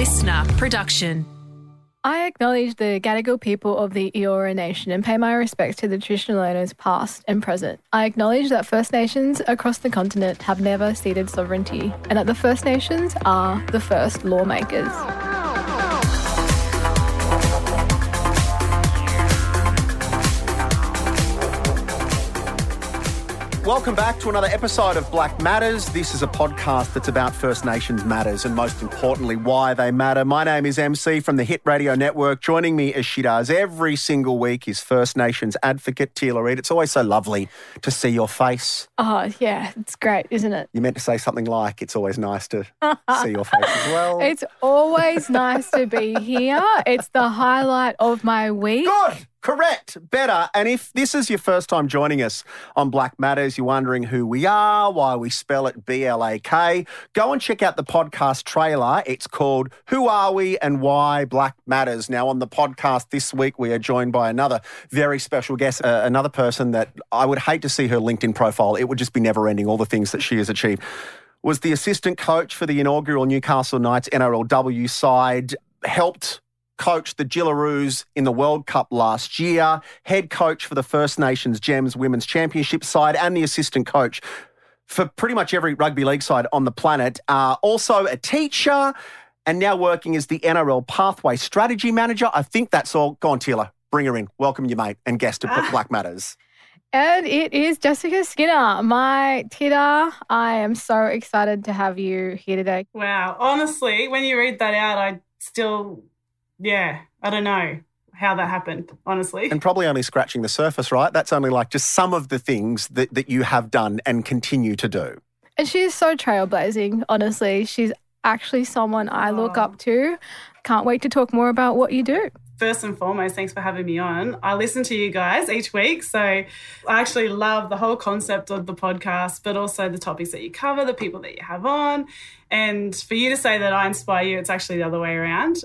listener production. I acknowledge the Gadigal people of the Eora Nation and pay my respects to the traditional owners past and present. I acknowledge that First Nations across the continent have never ceded sovereignty and that the First Nations are the first lawmakers. Welcome back to another episode of Blak Matters. This is a podcast that's about First Nations matters and most importantly, why they matter. My name is MC from the Hit Radio Network. Joining me as she does every single week is First Nations advocate Teela Reid. It's always so lovely to see your face. Oh, yeah, it's great, isn't it? You meant to say something like, it's always nice to see your face as well. It's always nice to be here. It's the highlight of my week. Good. Correct. Better. And if this is your first time joining us on Blak Matters, you're wondering who we are, why we spell it B L A K, go and check out the podcast trailer. It's called Who Are We and Why Blak Matters. Now, on the podcast this week, we are joined by another very special guest, uh, another person that I would hate to see her LinkedIn profile. It would just be never ending, all the things that she has achieved. Was the assistant coach for the inaugural Newcastle Knights NRLW side, helped coached the Jillaroos in the World Cup last year, head coach for the First Nations Gems Women's Championship side, and the assistant coach for pretty much every rugby league side on the planet. Uh, also a teacher, and now working as the NRL Pathway Strategy Manager. I think that's all. Go on, Teela. Bring her in. Welcome you, mate, and guest of Blak Matters. And it is Jessica Skinner, my Tita. I am so excited to have you here today. Wow. Honestly, when you read that out, I still yeah, I don't know how that happened, honestly. And probably only scratching the surface, right? That's only like just some of the things that, that you have done and continue to do. And she's so trailblazing, honestly. She's actually someone I look up to. Can't wait to talk more about what you do. First and foremost, thanks for having me on. I listen to you guys each week. So I actually love the whole concept of the podcast, but also the topics that you cover, the people that you have on. And for you to say that I inspire you, it's actually the other way around.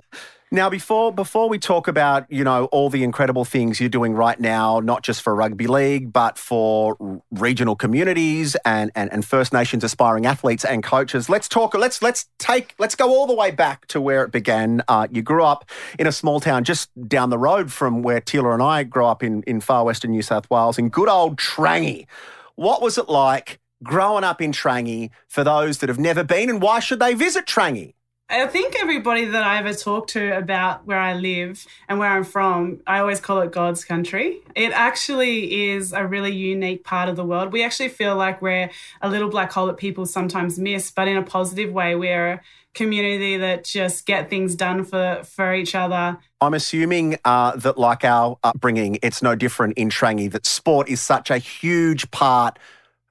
Now, before before we talk about you know all the incredible things you're doing right now, not just for rugby league, but for regional communities and, and, and First Nations aspiring athletes and coaches, let's talk. Let's let's take let's go all the way back to where it began. Uh, you grew up in a small town just down the road from where Teela and I grew up in in far western New South Wales, in good old Trangie. What was it like growing up in Trangie for those that have never been, and why should they visit Trangie? I think everybody that I ever talk to about where I live and where I'm from, I always call it God's country. It actually is a really unique part of the world. We actually feel like we're a little black hole that people sometimes miss, but in a positive way. We're a community that just get things done for, for each other. I'm assuming uh, that, like our upbringing, it's no different in Trangie, that sport is such a huge part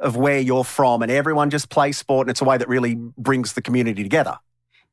of where you're from and everyone just plays sport and it's a way that really brings the community together.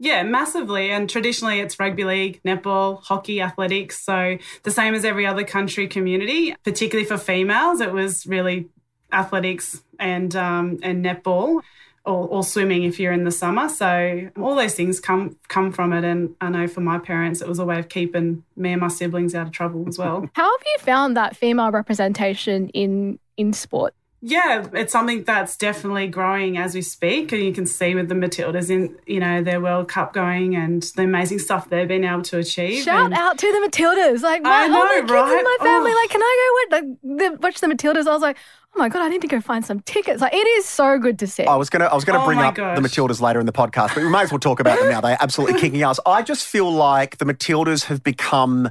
Yeah, massively. And traditionally, it's rugby league, netball, hockey, athletics. So, the same as every other country community, particularly for females, it was really athletics and, um, and netball. Or, or, swimming if you're in the summer. So all those things come come from it. And I know for my parents, it was a way of keeping me and my siblings out of trouble as well. How have you found that female representation in in sport? Yeah, it's something that's definitely growing as we speak, and you can see with the Matildas in you know their World Cup going and the amazing stuff they've been able to achieve. Shout and out to the Matildas! Like my, oh I know, all my kids right? in my family, Oh. like, can I go watch the, the, watch the Matildas? I was like, oh my god, I need to go find some tickets. Like, it is so good to see. I was gonna I was gonna Oh bring up gosh. the Matildas later in the podcast, but we might as well talk about them now. They're absolutely kicking ass. I just feel like the Matildas have become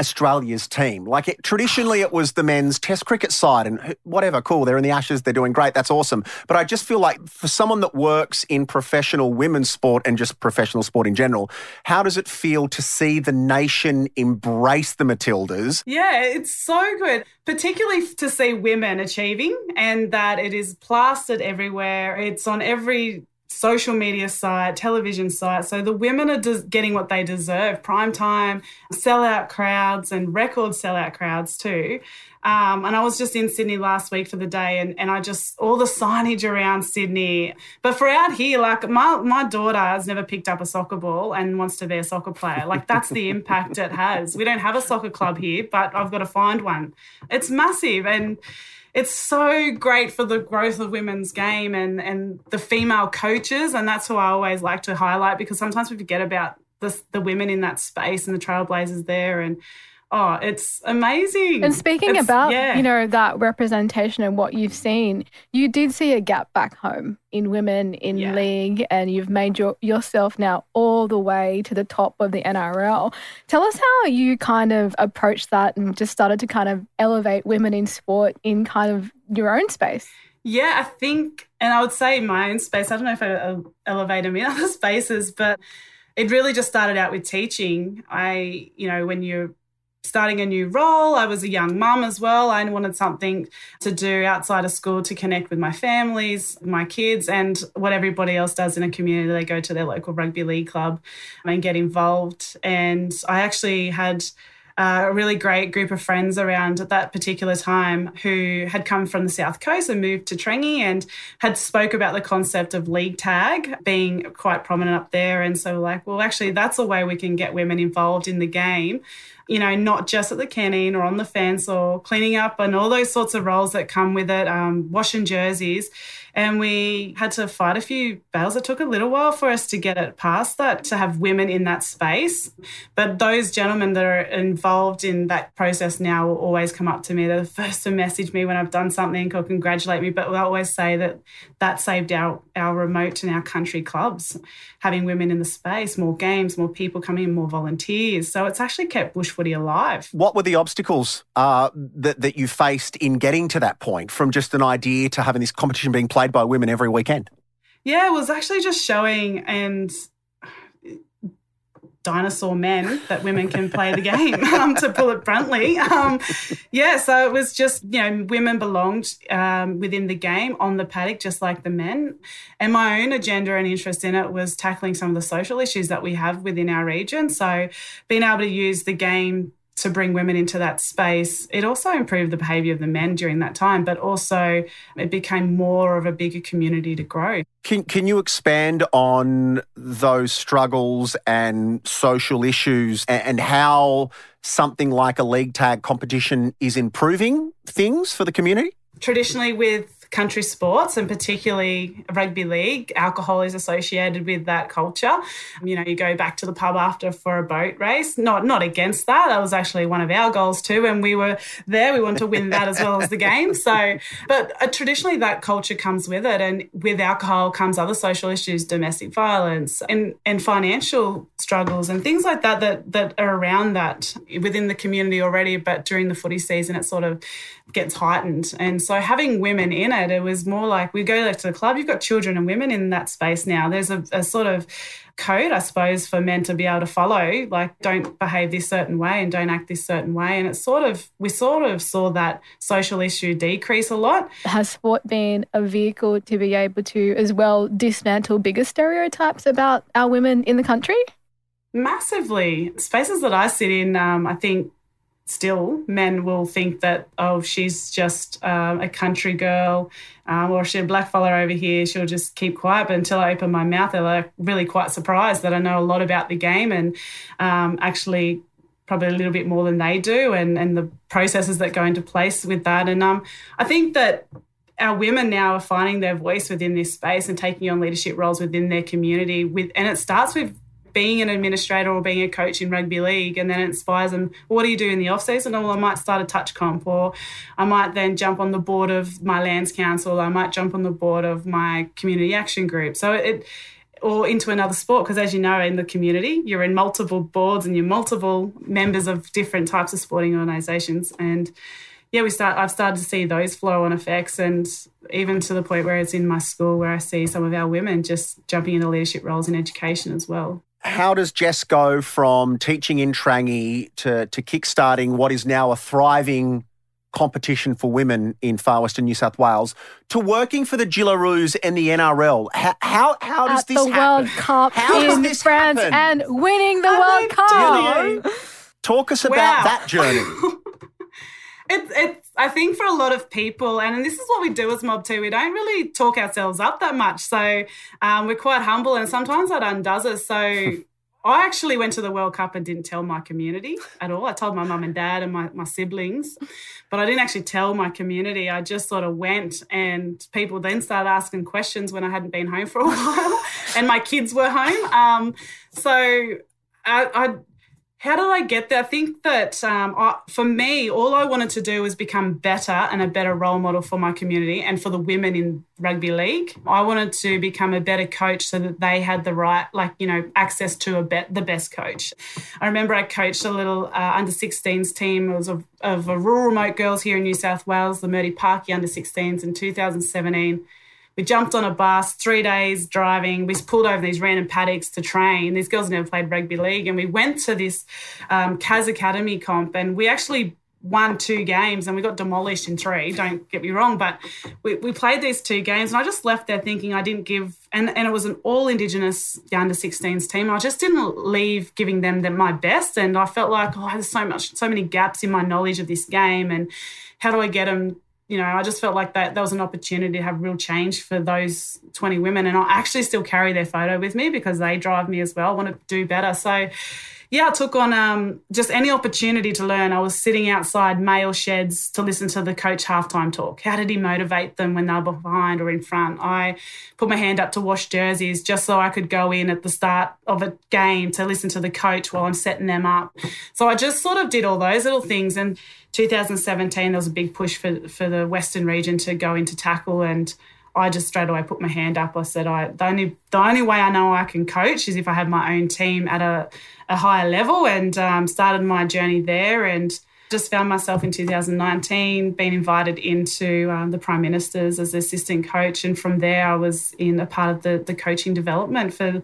Australia's team. Like it, traditionally, it was the men's Test cricket side, and uh, whatever, cool. They're in the Ashes. They're doing great. That's awesome. But I just feel like for someone that works in professional women's sport and just professional sport in general, how does it feel to see the nation embrace the Matildas? Yeah, it's so good, particularly to see women achieving and that it is plastered everywhere. It's on every social media site, television site. So the women are des- getting what they deserve prime time, sellout crowds, and record sellout crowds too. Um, and I was just in Sydney last week for the day, and, and I just all the signage around Sydney. But for out here, like my my daughter has never picked up a soccer ball and wants to be a soccer player. Like that's the impact it has. We don't have a soccer club here, but I've got to find one. It's massive and it's so great for the growth of women's game and and the female coaches, and that's who I always like to highlight because sometimes we forget about the, the women in that space and the trailblazers there. And oh, it's amazing. And speaking It's- about, yeah. you know, that representation and what you've seen, you did see a gap back home in women in Yeah. league and you've made your, yourself now all the way to the top of the NRL. Tell us how you kind of approached that and just started to kind of elevate women in sport in kind of your own space. Yeah, I think, and I would say in my own space, I don't know if I elevate them in other spaces, but it really just started out with teaching. I, you know, when you're starting a new role, I was a young mum as well. I wanted something to do outside of school to connect with my families, my kids, and what everybody else does in a community. They go to their local rugby league club and get involved. And I actually had uh, a really great group of friends around at that particular time who had come from the south coast and moved to Trangie and had spoke about the concept of league tag being quite prominent up there. And so, like, well, actually, that's a way we can get women involved in the game. You know, not just at the canteen or on the fence or cleaning up and all those sorts of roles that come with it, um, washing jerseys. And we had to fight a few battles. It took a little while for us to get it past that, to have women in that space. But those gentlemen that are involved in that process now will always come up to me. They're the first to message me when I've done something or congratulate me. But they'll always say that that saved our, our remote and our country clubs, having women in the space, more games, more people coming in, more volunteers. So it's actually kept bush footy alive. What were the obstacles uh, that, that you faced in getting to that point from just an idea to having this competition being played by women every weekend? Yeah, it was actually just showing and dinosaur men that women can play the game, um, to pull it bluntly. Um, yeah, so it was just, you know, women belonged um, within the game on the paddock, just like the men. And my own agenda and interest in it was tackling some of the social issues that we have within our region. So being able to use the game to bring women into that space. It also improved the behaviour of the men during that time, but also it became more of a bigger community to grow. Can, can you expand on those struggles and social issues and, and how something like a league tag competition is improving things for the community? Traditionally, with country sports and particularly rugby league, alcohol is associated with that culture. You know, you go back to the pub after for a boat race. Not not against that. That was actually one of our goals too. When we were there, we wanted to win that as well as the game. So, but uh, traditionally, that culture comes with it, and with alcohol comes other social issues, domestic violence, and and financial struggles and things like that that that are around that within the community already. But during the footy season, it sort of gets heightened. And so having women in it, it was more like we go like to the club, you've got children and women in that space now. There's a, a sort of code, I suppose, for men to be able to follow, like don't behave this certain way and don't act this certain way. And it's sort of, we sort of saw that social issue decrease a lot. Has sport been a vehicle to be able to as well dismantle bigger stereotypes about our women in the country? Massively. Spaces that I sit in, um, I think still men will think that, oh, she's just um, a country girl um, or she's a black fella over here, she'll just keep quiet. But until I open my mouth, they're like really quite surprised that I know a lot about the game and um, actually probably a little bit more than they do and, and the processes that go into place with that. And um, I think that our women now are finding their voice within this space and taking on leadership roles within their community with and it starts with being an administrator or being a coach in rugby league and then it inspires them what do you do in the off season oh well i might start a touch comp or i might then jump on the board of my lands council i might jump on the board of my community action group. So it or into another sport because as you know in the community you're in multiple boards and you're multiple members of different types of sporting organizations and yeah we start i've started to see those flow on effects and even to the point where it's in my school where i see some of our women just jumping into leadership roles in education as well How does Jess go from teaching in Trangie to, to kickstarting what is now a thriving competition for women in far western New South Wales to working for the Jillaroos and the NRL? How, how, how does At this the happen? World Cup How does in this France happen? and winning the How World they Cup. Talk us about Wow. that journey. It's, it's, I think for a lot of people, and this is what we do as Mob 2, we don't really talk ourselves up that much. So um, we're quite humble, and sometimes that undoes us. So I actually went to the World Cup and didn't tell my community at all. I told my mum and dad and my, my siblings, but I didn't actually tell my community. I just sort of went, and people then started asking questions when I hadn't been home for a while, and my kids were home. Um, so I, I how did I get there? I think that um, I, for me, all I wanted to do was become better and a better role model for my community and for the women in rugby league. I wanted to become a better coach so that they had the right, like, you know, access to a be- the best coach. I remember I coached a little uh, under 16s team. It was of, of a rural remote girls here in New South Wales, the Murdi Paaki under 16s in 2017 we jumped on a bus, three days driving. We pulled over these random paddocks to train. These girls never played rugby league. And we went to this um, Cas Academy comp and we actually won two games and we got demolished in three. Don't get me wrong, but we, we played these two games and I just left there thinking I didn't give, and, and it was an all Indigenous under 16s team. I just didn't leave giving them the, my best. And I felt like, oh, there's so much, so many gaps in my knowledge of this game. And how do I get them you know, I just felt like that that was an opportunity to have real change for those 20 women. And I actually still carry their photo with me because they drive me as well. Want to do better. So yeah, I took on um, just any opportunity to learn. I was sitting outside mail sheds to listen to the coach halftime talk. How did he motivate them when they were behind or in front? I put my hand up to wash jerseys just so I could go in at the start of a game to listen to the coach while I'm setting them up. So I just sort of did all those little things. And 2017, there was a big push for, for the Western region to go into tackle and I just straight away put my hand up. I said, I the only the only way I know I can coach is if I have my own team at a, a higher level, and um, started my journey there. And just found myself in 2019 being invited into um, the Prime Minister's as assistant coach, and from there I was in a part of the the coaching development for.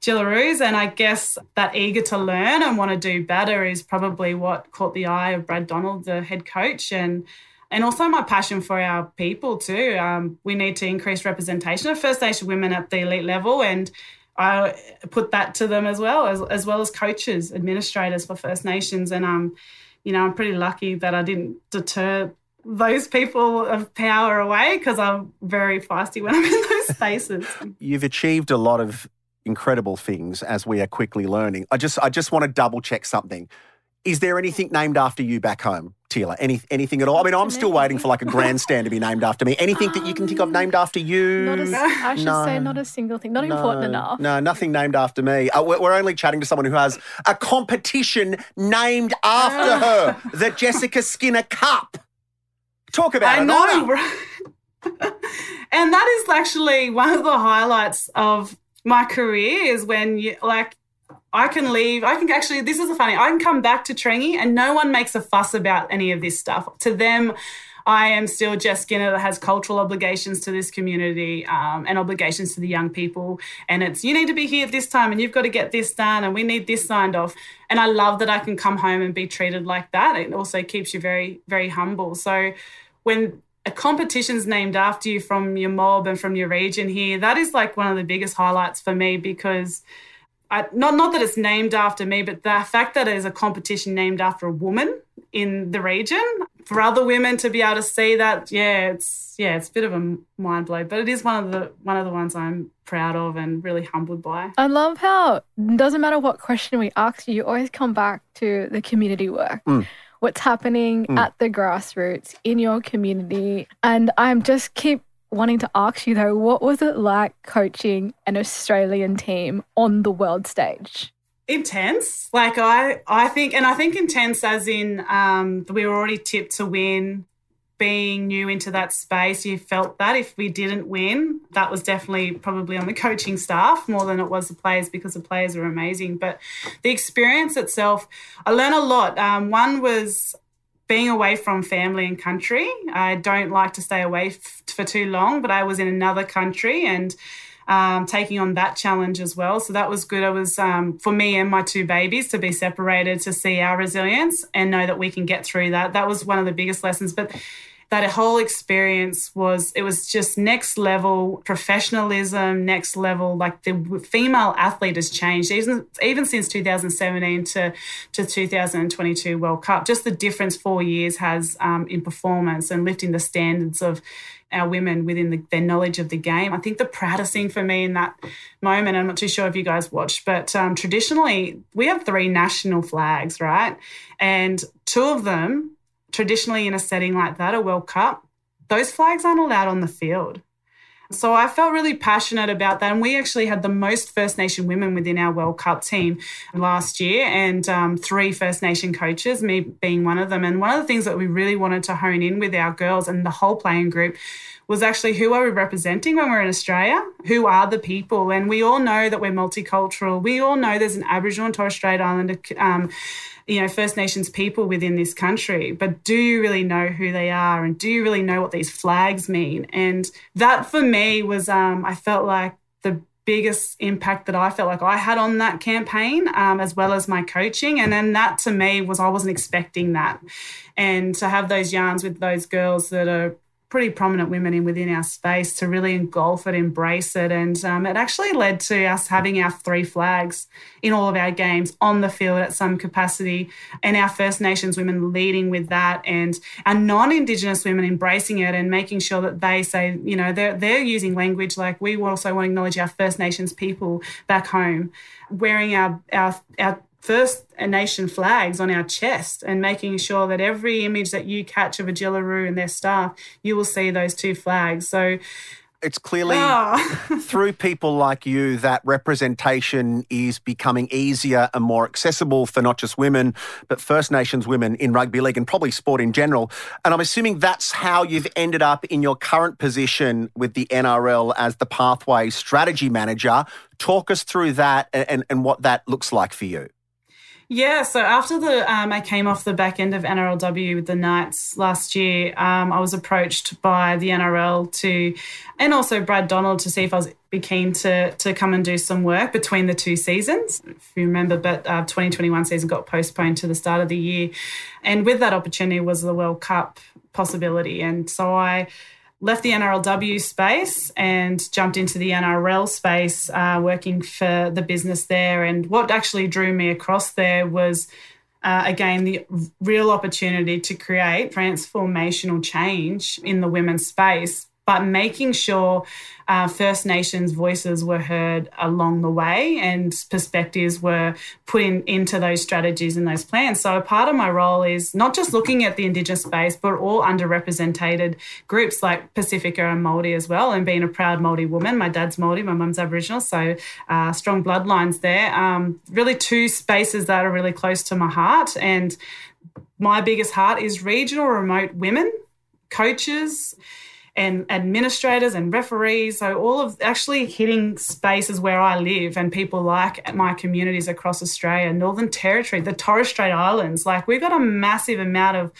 Jillaroos, and I guess that eager to learn and want to do better is probably what caught the eye of Brad Donald, the head coach, and and also my passion for our people too. Um, we need to increase representation of First Nation women at the elite level, and I put that to them as well, as, as well as coaches, administrators for First Nations. And um, you know, I'm pretty lucky that I didn't deter those people of power away because I'm very feisty when I'm in those spaces. You've achieved a lot of incredible things as we are quickly learning. I just I just want to double check something. Is there anything named after you back home, Teela? Any anything at all? I mean, I'm still waiting for like a grandstand to be named after me. Anything that you can think of named after you? Not a, I should No. say not a single thing. Not No, important enough. No, nothing named after me. Uh, we're, we're only chatting to someone who has a competition named after her, the Jessica Skinner Cup. Talk about I an know, honour. right? and that is actually one of the highlights of my career is when you like I can leave. I can actually. This is the funny. I can come back to Trangie, and no one makes a fuss about any of this stuff. To them, I am still Jess Skinner that has cultural obligations to this community um, and obligations to the young people. And it's you need to be here at this time, and you've got to get this done, and we need this signed off. And I love that I can come home and be treated like that. It also keeps you very, very humble. So when a competition's named after you from your mob and from your region here, that is like one of the biggest highlights for me because I, not not that it's named after me, but the fact that it is a competition named after a woman in the region for other women to be able to see that, yeah, it's yeah, it's a bit of a mind blow, but it is one of the one of the ones I'm proud of and really humbled by. I love how it doesn't matter what question we ask you, you always come back to the community work. Mm. What's happening at the grassroots in your community. And I'm just keep wanting to ask you though, what was it like coaching an Australian team on the world stage? intense. Like I, I think, and I think intense as in um, we were already tipped to win. Being new into that space, you felt that if we didn't win, that was definitely probably on the coaching staff more than it was the players because the players are amazing. But the experience itself, I learned a lot. Um, one was being away from family and country. I don't like to stay away f- for too long, but I was in another country and um, taking on that challenge as well. So that was good. It was um, for me and my two babies to be separated to see our resilience and know that we can get through that. That was one of the biggest lessons. But that whole experience was it was just next level professionalism next level like the female athlete has changed even even since 2017 to to 2022 world cup just the difference four years has um, in performance and lifting the standards of our women within the, their knowledge of the game. I think the proudest thing for me in that moment, I'm not too sure if you guys watched, but um, traditionally we have three national flags, right? And two of them, traditionally in a setting like that, a World Cup, those flags aren't allowed on the field. So I felt really passionate about that. And we actually had the most First Nation women within our World Cup team last year and um, three First Nation coaches, me being one of them. And one of the things that we really wanted to hone in with our girls and the whole playing group was actually who are we representing when we're in Australia? Who are the people? And we all know that we're multicultural. We all know there's an Aboriginal and Torres Strait Islander um, you know First Nations people within this country, but do you really know who they are, and do you really know what these flags mean? And that for me was, um, I felt like the biggest impact that I felt like I had on that campaign, um, as well as my coaching. And then that to me was I wasn't expecting that, and to have those yarns with those girls that are pretty prominent women in within our space to really engulf it, embrace it, and um, it actually led to us having our three flags in all of our games on the field at some capacity, and our First Nations women leading with that, and our non-Indigenous women embracing it and making sure that they say, you know, they're they're using language. Like we also want to acknowledge our First Nations people back home, wearing our our our First Nation flags on our chest and making sure that every image that you catch of a Jillaroo and their staff, you will see those two flags. So it's clearly oh. through people like you that representation is becoming easier and more accessible for not just women, but First Nations women in rugby league and probably sport in general. And I'm assuming that's how you've ended up in your current position with the NRL as the Pathway Strategy Manager. Talk us through that and, and what that looks like for you. Yeah, so after the um, I came off the back end of NRLW with the Knights last year, um, I was approached by the NRL to, and also Brad Donald to see if I was be keen to to come and do some work between the two seasons. If you remember, but uh, 2021 season got postponed to the start of the year, and with that opportunity was the World Cup possibility, and so I left the NRLW space and jumped into the NRL space, uh, working for the business there. And what actually drew me across there was. Uh, again, the real opportunity to create transformational change in the women's space but making sure uh, First Nations voices were heard along the way and perspectives were put in, into those strategies and those plans. So, part of my role is not just looking at the Indigenous space, but all underrepresented groups like Pacifica and Māori as well. And being a proud Māori woman, my dad's Māori, my mum's Aboriginal, so uh, strong bloodlines there. Um, really, two spaces that are really close to my heart. And my biggest heart is regional remote women, coaches and administrators and referees. So all of actually hitting spaces where I live and people like my communities across Australia, Northern Territory, the Torres Strait Islands. Like we've got a massive amount of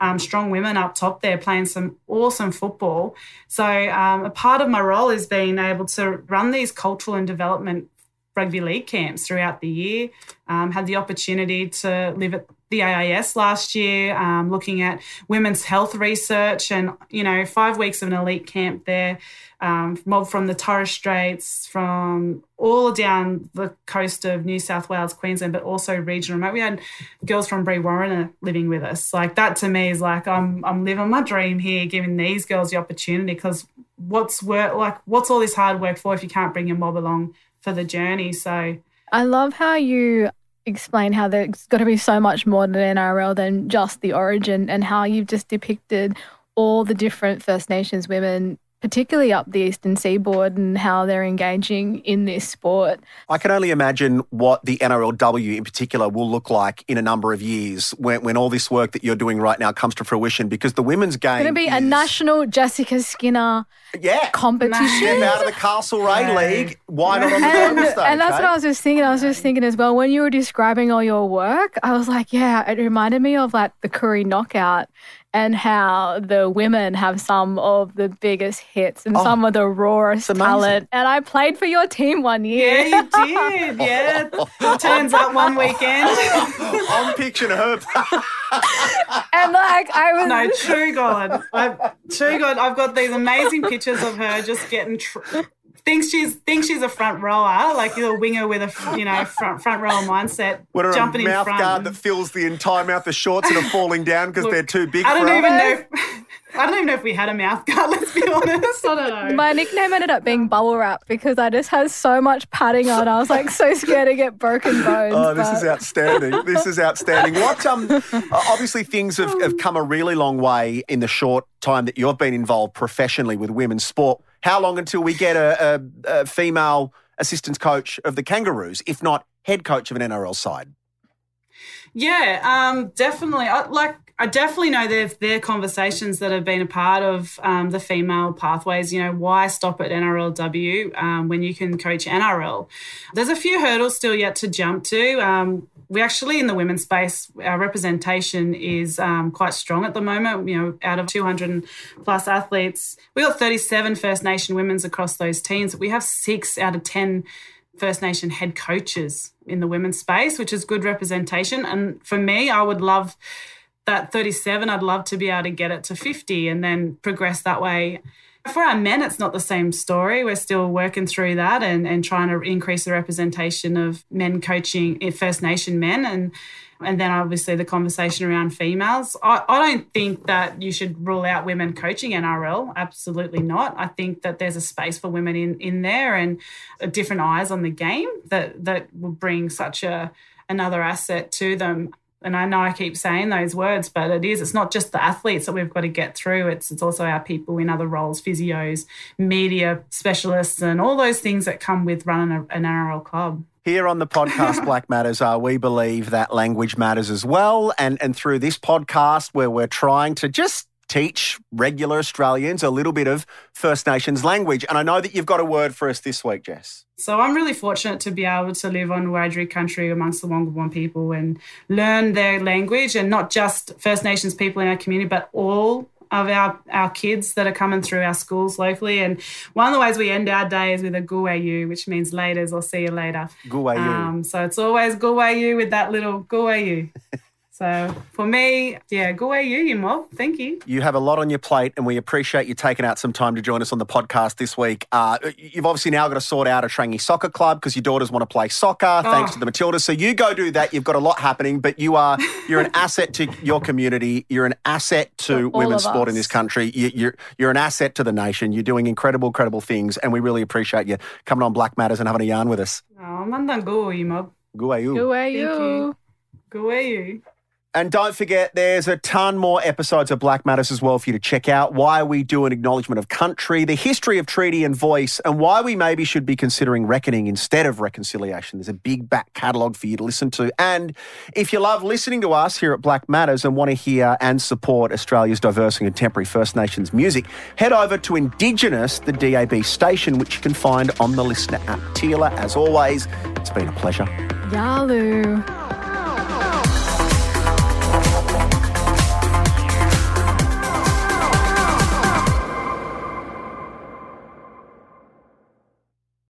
um, strong women up top there playing some awesome football. So um, a part of my role is being able to run these cultural and development rugby league camps throughout the year. Um, had the opportunity to live at the AIS last year, um, looking at women's health research, and you know, five weeks of an elite camp there, um, from the Torres Straits, from all down the coast of New South Wales, Queensland, but also regional remote. We had girls from Brewarrina living with us. Like that to me is like I'm I'm living my dream here, giving these girls the opportunity because what's work like what's all this hard work for if you can't bring your mob along for the journey? So I love how you explain how there's got to be so much more to NRL than just the origin and how you've just depicted all the different First Nations women particularly up the eastern seaboard and how they're engaging in this sport. I can only imagine what the NRLW in particular will look like in a number of years when, when all this work that you're doing right now comes to fruition because the women's game It's going to be is, a national Jessica Skinner yeah, competition. Step out of the Castlereagh League. Why not on the and, stage? And that's hey? what I was just thinking. I was just thinking as well, when you were describing all your work, I was like, yeah, it reminded me of like the Koori knockout and how the women have some of the biggest hits and oh, some of the rawest talent. And I played for your team one year. Yeah, you did. Yeah. Turns up one weekend. I'm picturing her. and like I was No, true God. I've, true God, I've got these amazing pictures of her just getting tr- thinks she's thinks she's a front rower, like a winger with a you know front front rower mindset, what jumping a mouth in front. guard that fills the entire mouth. The shorts that are falling down because they're too big. I don't even her. know. If, I don't even know if we had a mouth guard, let's be honest. I don't know. My nickname ended up being bubble wrap because I just had so much padding on. I was like so scared to get broken bones. Oh, this but- is outstanding. This is outstanding. What um obviously things have, have come a really long way in the short time that you've been involved professionally with women's sport. How long until we get a, a, a female assistant coach of the Kangaroos, if not head coach of an NRL side? Yeah, um, definitely. I, like, I definitely know are conversations that have been a part of um, the female pathways. You know, why stop at NRLW um, when you can coach NRL? There's a few hurdles still yet to jump to. Um, we actually in the women's space, our representation is um, quite strong at the moment. You know, out of 200 plus athletes, we got 37 First Nation women's across those teams. We have six out of 10 First Nation head coaches in the women's space, which is good representation. And for me, I would love that 37, I'd love to be able to get it to 50 and then progress that way. For our men, it's not the same story. We're still working through that and, and trying to increase the representation of men coaching eh, First Nation men and and then obviously the conversation around females. I, I don't think that you should rule out women coaching NRL. Absolutely not. I think that there's a space for women in, in there and different eyes on the game that that will bring such a another asset to them. And I know I keep saying those words, but it is. It's not just the athletes that we've got to get through. It's it's also our people in other roles, physios, media specialists, and all those things that come with running a, an NRL club. Here on the podcast Blak Matters, uh, we believe that language matters as well. And, and through this podcast, where we're trying to just teach regular Australians a little bit of First Nations language. And I know that you've got a word for us this week, Jess. So I'm really fortunate to be able to live on Wiradjuri country amongst the Wongaboon people and learn their language and not just First Nations people in our community, but all of our, our kids that are coming through our schools locally. And one of the ways we end our day is with a guwayu, which means laters or see you later. Guwayu. Um, so it's always guwayu with that little guwayu. So for me, yeah, guwayu, you mob. Thank you. You have a lot on your plate, and we appreciate you taking out some time to join us on the podcast this week. Uh, you've obviously now got to sort out a Trangie soccer club because your daughters want to play soccer, thanks Oh. to the Matildas. So you go do that. You've got a lot happening, but you are you're an asset to your community. You're an asset to all women's sport in this country. You, you're you're an asset to the nation. You're doing incredible, incredible things, and we really appreciate you coming on Blak Matters and having a yarn with us. Oh, mandan guwayu, mob. Guayu. Who are Thank you? you. And don't forget, there's a ton more episodes of Blak Matters as well for you to check out. Why we do an acknowledgement of country, the history of treaty and voice, and why we maybe should be considering reckoning instead of reconciliation. There's a big back catalogue for you to listen to. And if you love listening to us here at Blak Matters and want to hear and support Australia's diverse and contemporary First Nations music, head over to Indigenous, the DAB station, which you can find on the Listener app. Teela, as always, it's been a pleasure. Yalu.